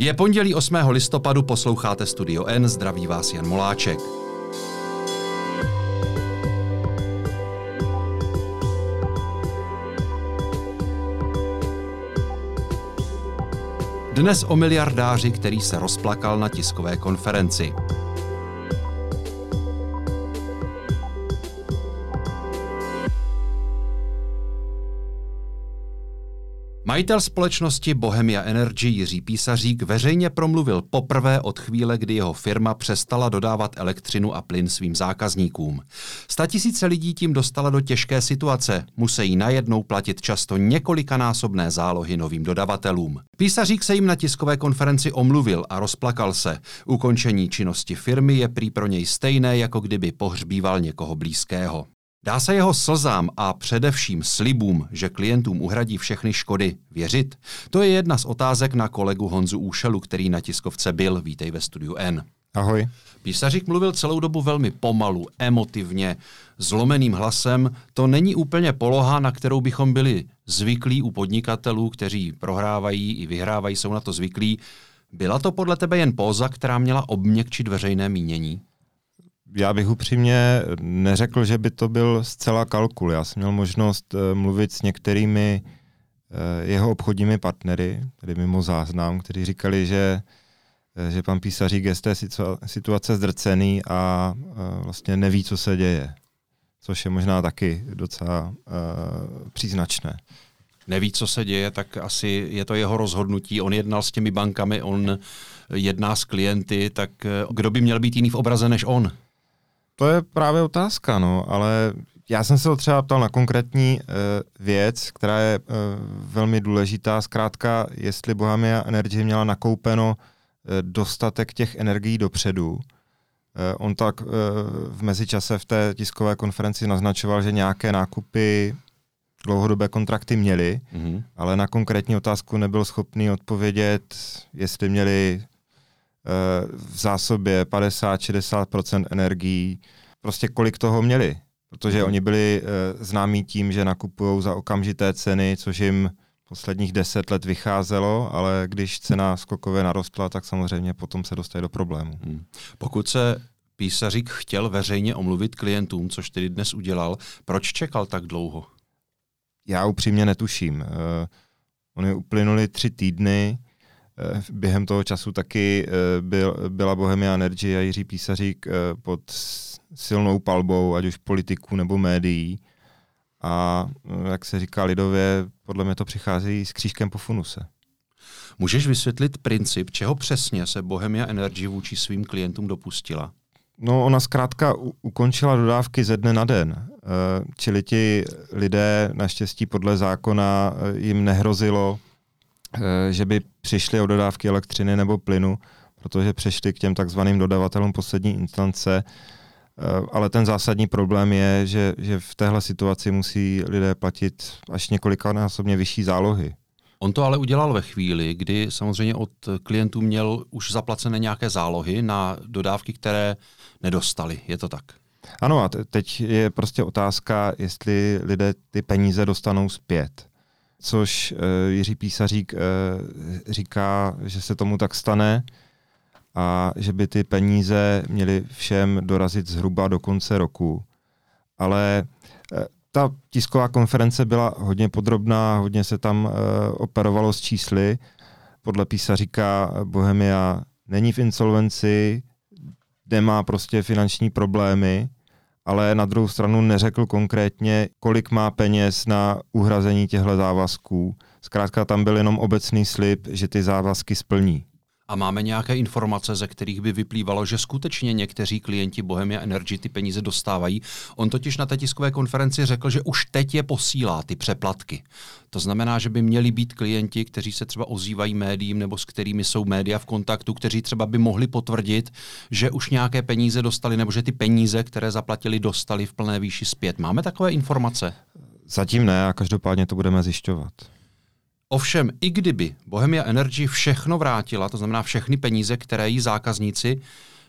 Je pondělí 8. listopadu, posloucháte Studio N, zdraví vás Jan Moláček. Dnes o miliardáři, který se rozplakal na tiskové konferenci. Majitel společnosti Bohemia Energy Jiří Písařík veřejně promluvil poprvé od chvíle, kdy jeho firma přestala dodávat elektřinu a plyn svým zákazníkům. Statisíce lidí tím dostala do těžké situace, musí najednou platit často několikanásobné zálohy novým dodavatelům. Písařík se jim na tiskové konferenci omluvil a rozplakal se. Ukončení činnosti firmy je prý pro něj stejné, jako kdyby pohřbíval někoho blízkého. Dá se jeho slzám a především slibům, že klientům uhradí všechny škody, věřit? To je jedna z otázek na kolegu Honzu Úšelu, který na tiskovce byl. Vítej ve studiu N. Ahoj. Písařík mluvil celou dobu velmi pomalu, emotivně, zlomeným hlasem. To není úplně poloha, na kterou bychom byli zvyklí u podnikatelů, kteří prohrávají i vyhrávají, jsou na to zvyklí. Byla to podle tebe jen póza, která měla obměkčit veřejné mínění? Já bych upřímně neřekl, že by to byl zcela kalkul. Já jsem měl možnost uh, mluvit s některými uh, jeho obchodními partnery, tedy mimo záznam, kteří říkali, že, uh, že pan písařík je z té situace zdrcený a vlastně neví, co se děje. Což je možná taky docela příznačné neví, co se děje, tak asi je to jeho rozhodnutí. On jednal s těmi bankami, on jedná s klienty, tak kdo by měl být jiný v obraze než on? To je právě otázka, no, ale já jsem se ho třeba ptal na konkrétní uh, věc, která je uh, velmi důležitá. Zkrátka, jestli Bohemia Energy měla nakoupeno uh, dostatek těch energií dopředu. Uh, on tak uh, v mezičase v té tiskové konferenci naznačoval, že nějaké nákupy dlouhodobé kontrakty měli, mm-hmm. ale na konkrétní otázku nebyl schopný odpovědět, jestli měli v zásobě 50-60% energií, prostě kolik toho měli. Protože mm. oni byli uh, známí tím, že nakupují za okamžité ceny, což jim posledních deset let vycházelo, ale když cena skokově narostla, tak samozřejmě potom se dostali do problému. Hmm. Pokud se písařík chtěl veřejně omluvit klientům, což tedy dnes udělal, proč čekal tak dlouho? Já upřímně netuším. Uh, oni uplynuli tři týdny, Eh, během toho času taky eh, byl, byla Bohemia Energy a Jiří Písařík eh, pod silnou palbou, ať už politiků nebo médií. A jak se říká lidově, podle mě to přichází s křížkem po funuse. Můžeš vysvětlit princip, čeho přesně se Bohemia Energy vůči svým klientům dopustila? No, ona zkrátka ukončila dodávky ze dne na den. čili ti lidé, naštěstí podle zákona, jim nehrozilo Eh, že by přišli o dodávky elektřiny nebo plynu, protože přešli k těm takzvaným dodavatelům poslední instance. Eh, ale ten zásadní problém je, že, že v téhle situaci musí lidé platit až několikanásobně vyšší zálohy. On to ale udělal ve chvíli, kdy samozřejmě od klientů měl už zaplacené nějaké zálohy na dodávky, které nedostali. Je to tak? Ano, a teď je prostě otázka, jestli lidé ty peníze dostanou zpět což uh, Jiří Písařík uh, říká, že se tomu tak stane a že by ty peníze měly všem dorazit zhruba do konce roku. Ale uh, ta tisková konference byla hodně podrobná, hodně se tam operovalo s čísly. Podle Písaříka Bohemia není v insolvenci, nemá prostě finanční problémy, ale na druhou stranu neřekl konkrétně, kolik má peněz na uhrazení těchto závazků. Zkrátka tam byl jenom obecný slib, že ty závazky splní. A máme nějaké informace, ze kterých by vyplývalo, že skutečně někteří klienti Bohemia Energy ty peníze dostávají. On totiž na té tiskové konferenci řekl, že už teď je posílá ty přeplatky. To znamená, že by měli být klienti, kteří se třeba ozývají médiím nebo s kterými jsou média v kontaktu, kteří třeba by mohli potvrdit, že už nějaké peníze dostali nebo že ty peníze, které zaplatili, dostali v plné výši zpět. Máme takové informace? Zatím ne a každopádně to budeme zjišťovat. Ovšem, i kdyby Bohemia Energy všechno vrátila, to znamená všechny peníze, které jí zákazníci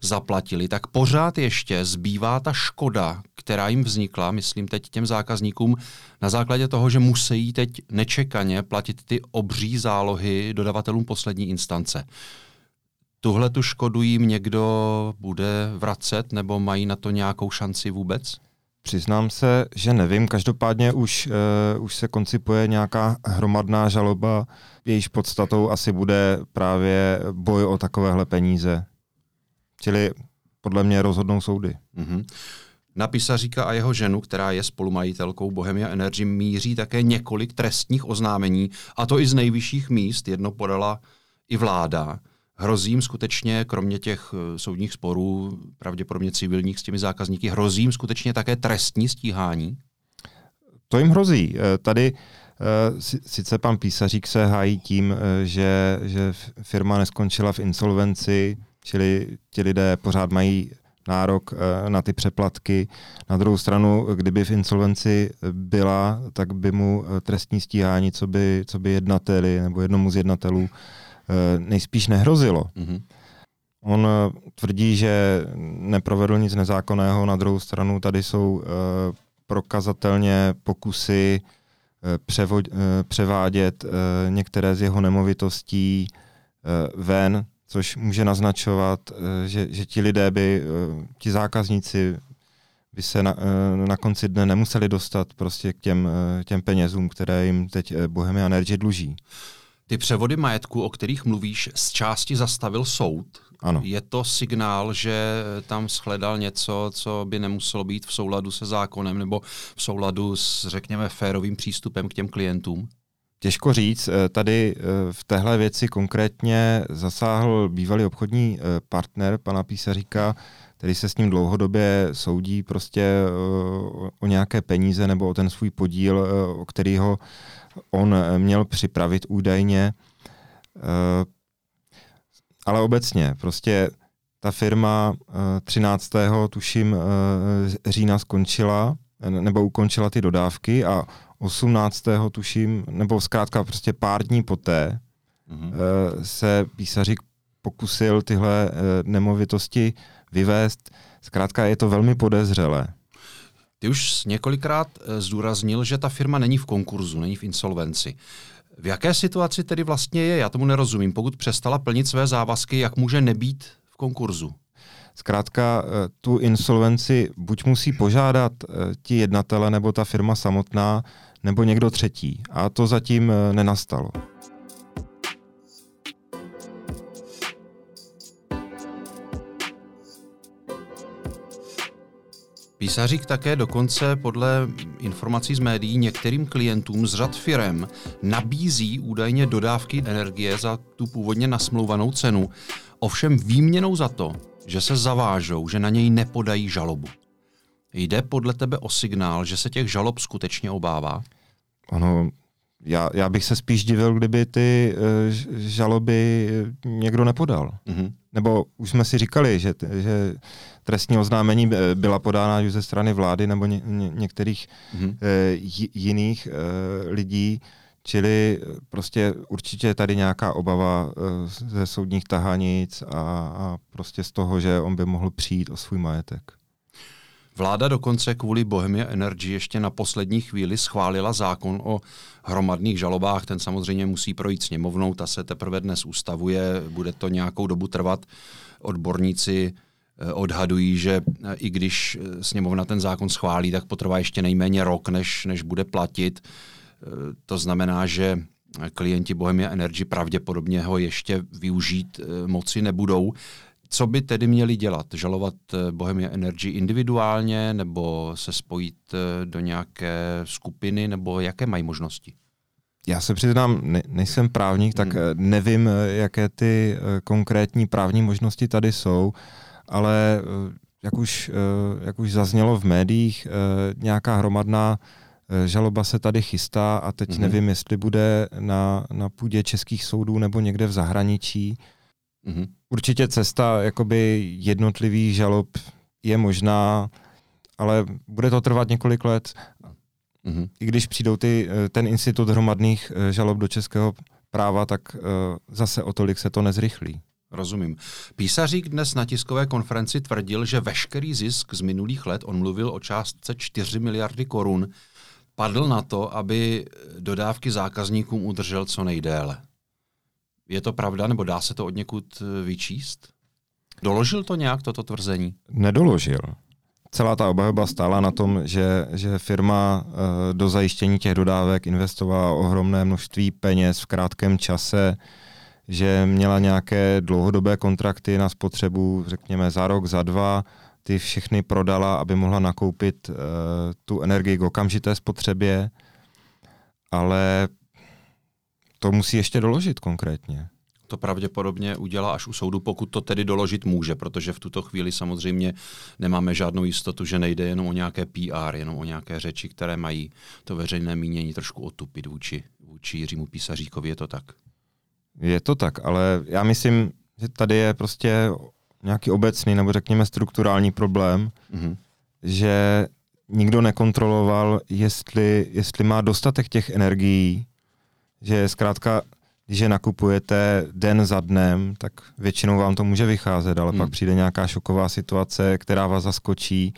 zaplatili, tak pořád ještě zbývá ta škoda, která jim vznikla, myslím teď těm zákazníkům, na základě toho, že musí teď nečekaně platit ty obří zálohy dodavatelům poslední instance. Tuhle tu škodu jim někdo bude vracet nebo mají na to nějakou šanci vůbec? Přiznám se, že nevím. Každopádně už, uh, už se koncipuje nějaká hromadná žaloba, jejíž podstatou asi bude právě boj o takovéhle peníze. Čili podle mě rozhodnou soudy. Mm-hmm. Na písaříka a jeho ženu, která je spolumajitelkou Bohemia Energy, míří také několik trestních oznámení, a to i z nejvyšších míst. Jedno podala i vláda. Hrozím skutečně, kromě těch eh, soudních sporů, pravděpodobně civilních s těmi zákazníky, hrozím skutečně také trestní stíhání? To jim hrozí. Eh, tady eh, sice pan Písařík se hájí tím, že, že firma neskončila v insolvenci, čili ti lidé pořád mají nárok na ty přeplatky. Na druhou stranu, kdyby v insolvenci byla, tak by mu trestní stíhání, co by, co by jednateli nebo jednomu z jednatelů nejspíš nehrozilo. Mm-hmm. On eh, tvrdí, že neprovedl nic nezákonného, na druhou stranu tady jsou eh, prokazatelně pokusy převod, převádět některé z jeho nemovitostí ven, což může naznačovat, že, že ti lidé by, ti zákazníci by se na, na konci dne nemuseli dostat prostě k těm, těm penězům, které jim teď Bohemia Energy dluží. Ty převody majetku, o kterých mluvíš, z části zastavil soud. Ano. Je to signál, že tam shledal něco, co by nemuselo být v souladu se zákonem nebo v souladu s, řekněme, férovým přístupem k těm klientům? Těžko říct. Eh, tady eh, v téhle věci konkrétně zasáhl bývalý obchodní eh, partner pana Písaříka, který se s ním dlouhodobě soudí prostě o nějaké peníze nebo o ten svůj podíl, o který ho on eh, měl připravit údajně. Eh, ale obecně, prostě ta firma 13. Eh, tuším října skončila, nebo ukončila ty dodávky a 18. tuším, nebo zkrátka prostě pár dní poté mm-hmm. se písařík pokusil tyhle nemovitosti vyvést. Zkrátka je to velmi podezřelé. Ty už několikrát eh, zdůraznil, že ta firma není v konkurzu, není v insolvenci. V jaké situaci tedy vlastně je? Já tomu nerozumím. Pokud přestala plnit své závazky, jak může nebýt v konkurzu? Zkrátka eh, tu insolvenci buď musí požádat eh, ti jednatele nebo ta firma samotná, nebo někdo třetí. A to zatím nenastalo. Písařík také dokonce podle informací z médií některým klientům z řad firem nabízí údajně dodávky energie za tu původně nasmlouvanou cenu, ovšem výměnou za to, že se zavážou, že na něj nepodají žalobu. Jde podle tebe o signál, že se těch žalob skutečně obává? Ano, já, já bych se spíš divil, kdyby ty uh, žaloby někdo nepodal. Mm-hmm. Nebo už jsme si říkali, že, že trestní oznámení eh, byla podána už ze strany vlády nebo ně, ně, některých mm-hmm. uh, jiných uh, lidí, čili prostě určitě je tady nějaká obava uh, ze soudních tahanic a, a prostě z toho, že on by mohl přijít o svůj majetek. Vláda dokonce kvůli Bohemia Energy ještě na poslední chvíli schválila zákon o hromadných žalobách. Ten samozřejmě musí projít sněmovnou, ta se teprve dnes ustavuje, bude to nějakou dobu trvat. Odborníci eh, odhadují, že eh, i když eh, sněmovna ten zákon schválí, tak potrvá ještě nejméně rok, než, než bude platit. To znamená, že klienti Bohemia Energy pravděpodobně ho ještě využít moci nebudou. Co by tedy měli dělat? Žalovat eh, Bohemia Energy individuálně nebo se spojit eh, do nějaké skupiny nebo jaké mají možnosti? Já se přiznám, ne, nejsem právník, tak hmm. Eh, nevím, jaké ty konkrétní právní možnosti tady jsou, ale jak už, jak už zaznělo v médiích, nějaká hromadná žaloba se tady chystá a teď hmm. nevím, jestli bude na, na půdě českých soudů nebo někde v zahraničí. Mm-hmm. Určitě cesta jakoby jednotlivých žalob je možná, ale bude to trvat několik let. Mm-hmm. I když přijdou ty, eh, ten institut hromadných eh, žalob do českého práva, tak uh, zase o tolik se to nezrychlí. Rozumím. Písařík dnes na tiskové konferenci tvrdil, že veškerý zisk z minulých let, on mluvil o částce 4 miliardy korun, padl na to, aby dodávky zákazníkům udržel co nejdéle. Je to pravda, nebo dá se to od někud eh, vyčíst? Doložil to nějak, toto tvrzení? Nedoložil. Celá ta obhajoba stála na tom, že, že firma uh, do zajištění těch dodávek investovala ohromné množství peněz v krátkém čase, že měla nějaké dlouhodobé kontrakty na spotřebu, řekněme za rok, za dva, ty všechny prodala, aby mohla nakoupit uh, tu energii k okamžité spotřebě, ale to musí ještě doložit konkrétně. To pravděpodobně udělá až u soudu, pokud to tedy doložit může, protože v tuto chvíli samozřejmě nemáme žádnou jistotu, že nejde jenom o nějaké PR, jenom o nějaké řeči, které mají to veřejné mínění trošku otupit vůči, vůči Jiřímu Písaříkovi. Je to tak? Je to tak, ale já myslím, že tady je prostě nějaký obecný nebo řekněme strukturální problém, mm-hmm. že nikdo nekontroloval, jestli, jestli má dostatek těch energií, že zkrátka, když je nakupujete den za dnem, tak většinou vám to může vycházet, ale hmm. pak přijde nějaká šoková situace, která vás zaskočí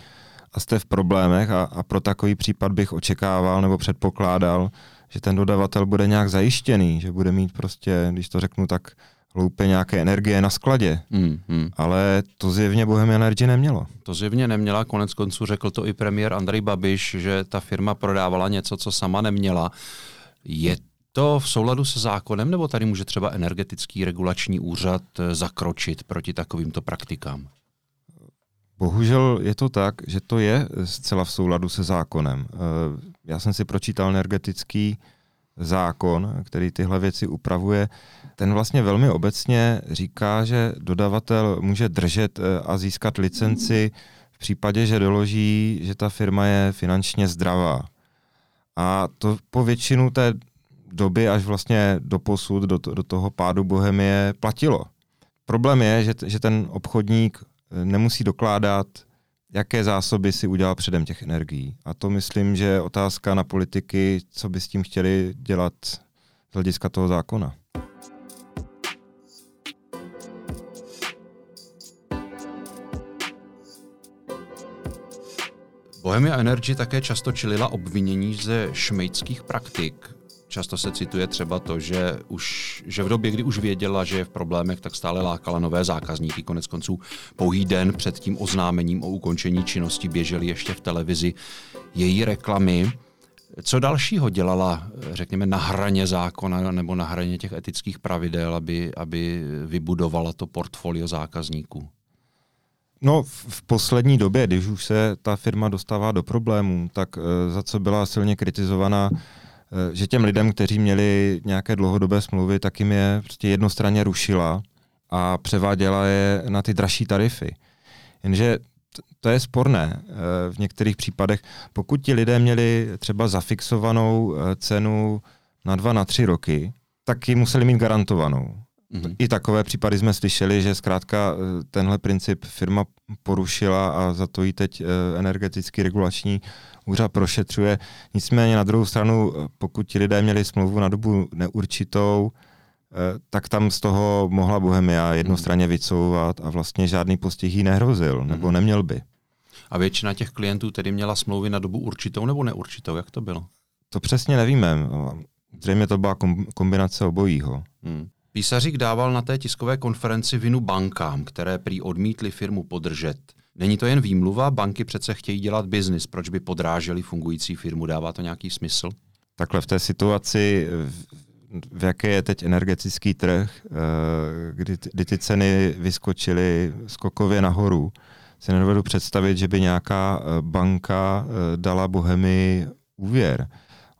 a jste v problémech a, a pro takový případ bych očekával nebo předpokládal, že ten dodavatel bude nějak zajištěný, že bude mít prostě, když to řeknu tak hloupě, nějaké energie na skladě. Hmm, hmm. Ale to zjevně Bohemia Energy nemělo. To zjevně neměla, konec konců řekl to i premiér Andrej Babiš, že ta firma prodávala něco, co sama neměla. Je to v souladu se zákonem, nebo tady může třeba energetický regulační úřad eh, zakročit proti takovýmto praktikám? Bohužel je to tak, že to je zcela v souladu se zákonem. Eh, já jsem si pročítal energetický zákon, který tyhle věci upravuje. Ten vlastně velmi obecně říká, že dodavatel může držet eh, a získat licenci v případě, že doloží, že ta firma je finančně zdravá. A to po většinu té doby až vlastně do posud, do, do toho pádu Bohemie platilo. Problém je, že, že ten obchodník eh, nemusí dokládat, jaké zásoby si udělal předem těch energií. A to myslím, že je otázka na politiky, co by s tím chtěli dělat z hlediska toho zákona. Bohemia Energy také často čelila obvinění ze šmejdských praktik. Často se cituje třeba to, že, už, že v době, kdy už věděla, že je v problémech, tak stále lákala nové zákazníky. Konec konců pouhý den před tím oznámením o ukončení činnosti běžely ještě v televizi její reklamy. Co dalšího dělala, řekněme, na hraně zákona nebo na hraně těch etických pravidel, aby, aby vybudovala to portfolio zákazníků? No, v poslední době, když už se ta firma dostává do problémů, tak eh, za co byla silně kritizovaná že těm lidem, kteří měli nějaké dlouhodobé smlouvy, tak jim je prostě jednostranně rušila a převáděla je na ty dražší tarify. Jenže to je sporné eh, v některých případech. Pokud ti lidé měli třeba zafixovanou eh, cenu na dva, na tři roky, tak ji museli mít garantovanou. Mm-hmm. I takové případy jsme slyšeli, že zkrátka tenhle princip firma porušila a za to jí teď energetický regulační úřad prošetřuje. Nicméně na druhou stranu, pokud ti lidé měli smlouvu na dobu neurčitou, eh, tak tam z toho mohla Bohemia jednostranně vycouvat a vlastně žádný postih jí nehrozil, nebo mhm. neměl by. A většina těch klientů tedy měla smlouvy na dobu určitou nebo neurčitou? Jak to bylo? To přesně nevíme. Zřejmě to byla kombinace obojího. Hmm. Písařík dával na té tiskové konferenci vinu bankám, které prý odmítly firmu podržet. Není to jen výmluva, banky přece chtějí dělat biznis, proč by podráželi fungující firmu, dává to nějaký smysl? Takhle v té situaci, v jaké je teď energetický trh, eh, kdy, kdy ty ceny vyskočily skokově nahoru, si nedovedu představit, že by nějaká eh, banka eh, dala Bohemii úvěr.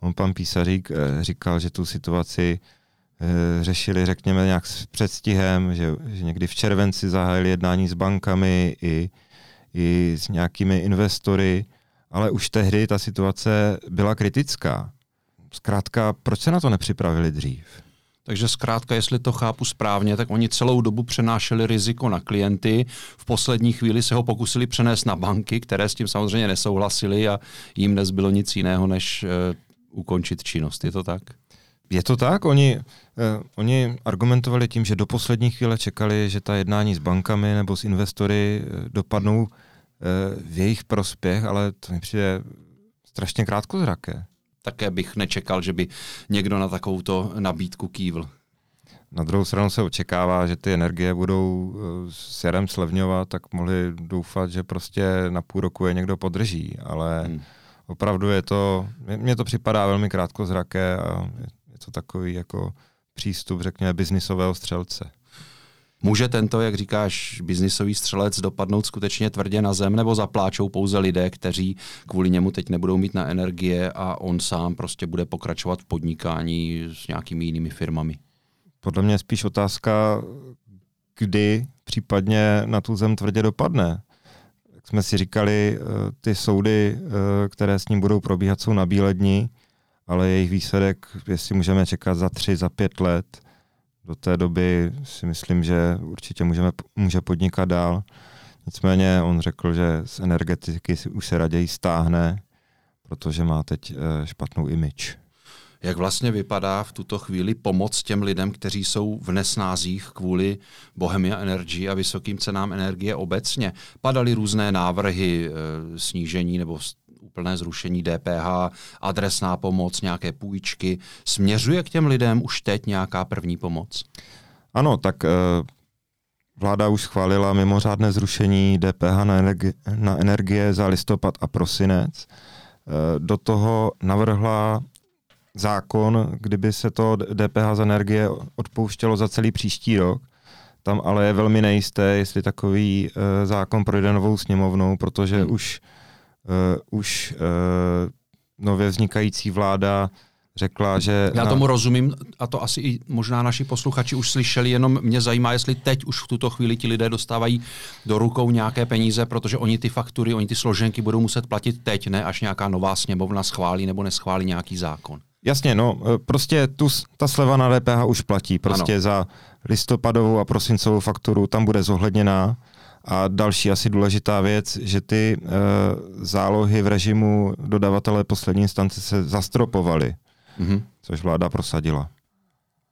On pan Písařík říkal, že tu situaci řešili, řekněme, nějak s předstihem, že, že někdy v červenci zahájili jednání s bankami i i s nějakými investory, ale už tehdy ta situace byla kritická. Zkrátka, proč se na to nepřipravili dřív? Takže zkrátka, jestli to chápu správně, tak oni celou dobu přenášeli riziko na klienty. V poslední chvíli se ho pokusili přenést na banky, které s tím samozřejmě nesouhlasili a jim nezbylo nic jiného, než uh, ukončit činnost. Je to tak? Je to tak? Oni, eh, oni argumentovali tím, že do poslední chvíle čekali, že ta jednání s bankami nebo s investory eh, dopadnou v jejich prospěch, ale to mi přijde strašně krátkozraké. Také bych nečekal, že by někdo na takovouto nabídku kývl. Na druhou stranu se očekává, že ty energie budou eh, s jarem slevňovat, tak mohli doufat, že prostě na půl roku je někdo podrží, ale hmm. opravdu je to, mně to připadá velmi krátkozraké a je to takový jako přístup, řekněme, biznisového střelce. Může tento, jak říkáš, biznisový střelec dopadnout skutečně tvrdě na zem, nebo zapláčou pouze lidé, kteří kvůli němu teď nebudou mít na energie a on sám prostě bude pokračovat v podnikání s nějakými jinými firmami? Podle mě je spíš otázka, kdy případně na tu zem tvrdě dopadne. Jak jsme si říkali, eh, ty soudy, eh, které s ním budou probíhat, jsou na bílé dní, ale jejich výsledek, jestli můžeme čekat za tři, za pět let, do té doby si myslím, že určitě můžeme, může podnikat dál. Nicméně on řekl, že z energetiky už se raději stáhne, protože má teď eh, špatnou image. Jak vlastně vypadá v tuto chvíli pomoc těm lidem, kteří jsou v nesnázích kvůli Bohemia Energy a vysokým cenám energie obecně? Padaly různé návrhy e, snížení nebo úplné zrušení DPH, adresná pomoc, nějaké půjčky. Směřuje k těm lidem už teď nějaká první pomoc? Ano, tak e, vláda už schválila mimořádné zrušení DPH na, energie, na energie za listopad a prosinec. E, do toho navrhla zákon, kdyby se to DPH z energie odpouštělo za celý příští rok. Tam ale je velmi nejisté, jestli takový uh, zákon projde novou sněmovnou, protože hmm. už, uh, už uh, nově vznikající vláda řekla, že... Já na... tomu rozumím a to asi i možná naši posluchači už slyšeli, jenom mě zajímá, jestli teď už v tuto chvíli ti lidé dostávají do rukou nějaké peníze, protože oni ty faktury, oni ty složenky budou muset platit teď, ne až nějaká nová sněmovna schválí nebo neschválí nějaký zákon. Jasně, no, e, prostě tu, ta sleva na DPH už platí. Prostě ano. za listopadovou a prosincovou fakturu tam bude zohledněná. A další asi důležitá věc, že ty e, zálohy v režimu dodavatele poslední instance se zastropovaly, mm-hmm. což vláda prosadila.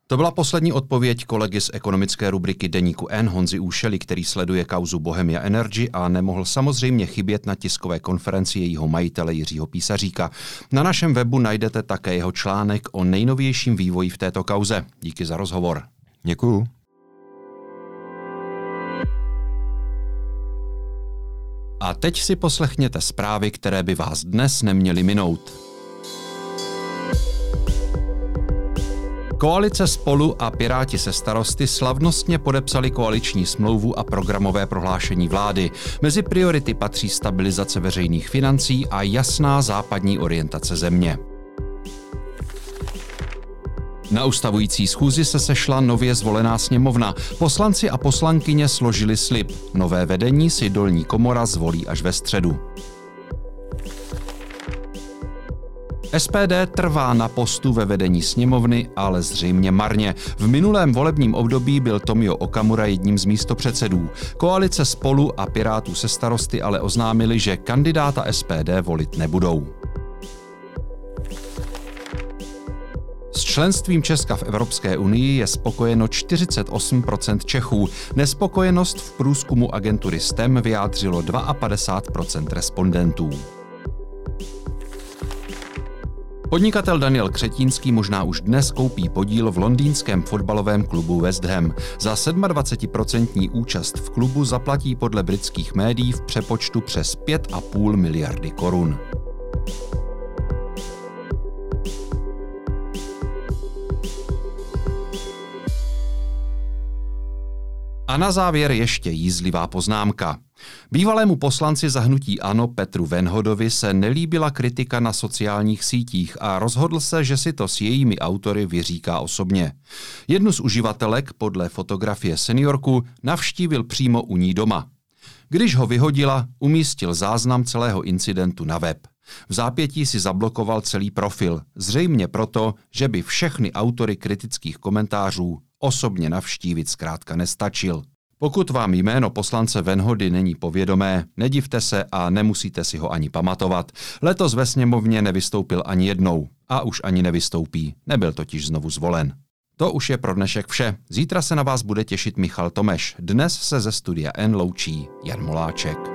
To byla poslední odpověď kolegy z ekonomické rubriky Deníku N Honzi Úšeli, který sleduje kauzu Bohemia Energy a nemohl samozřejmě chybět na tiskové konferenci jejího majitele Jiřího Písaříka. Na našem webu najdete také jeho článek o nejnovějším vývoji v této kauze. Díky za rozhovor. Děkuju. A teď si poslechněte zprávy, které by vás dnes neměly minout. Koalice Spolu a Piráti se starosty slavnostně podepsali koaliční smlouvu a programové prohlášení vlády. Mezi priority patří stabilizace veřejných financí a jasná západní orientace země. Na ustavující schůzi se sešla nově zvolená sněmovna. Poslanci a poslankyně složili slib. Nové vedení si dolní komora zvolí až ve středu. SPD trvá na postu ve vedení sněmovny, ale zřejmě marně. V minulém volebním období byl Tomio Okamura jedním z místopředsedů. Koalice spolu a Pirátů se starosty ale oznámili, že kandidáta SPD volit nebudou. Členstvím Česka v Evropské unii je spokojeno 48% Čechů. Nespokojenost v průzkumu agentury STEM vyjádřilo 52% respondentů. Podnikatel Daniel Křetínský možná už dnes koupí podíl v londýnském fotbalovém klubu West Ham. Za 27% účast v klubu zaplatí podle britských médií v přepočtu přes 5,5 miliardy korun. A na závěr ještě jízlivá poznámka. Bývalému poslanci zahnutí Ano Petru Venhodovi se nelíbila kritika na sociálních sítích a rozhodl se, že si to s jejími autory vyříká osobně. Jednu z uživatelek podle fotografie seniorku navštívil přímo u ní doma. Když ho vyhodila, umístil záznam celého incidentu na web. V zápětí si zablokoval celý profil, zřejmě proto, že by všechny autory kritických komentářů osobně navštívit zkrátka nestačil. Pokud vám jméno poslance Venhody není povědomé, nedivte se a nemusíte si ho ani pamatovat. Letos ve sněmovně nevystoupil ani jednou a už ani nevystoupí, nebyl totiž znovu zvolen. To už je pro dnešek vše. Zítra se na vás bude těšit Michal Tomeš. Dnes se ze studia N loučí Jan Moláček.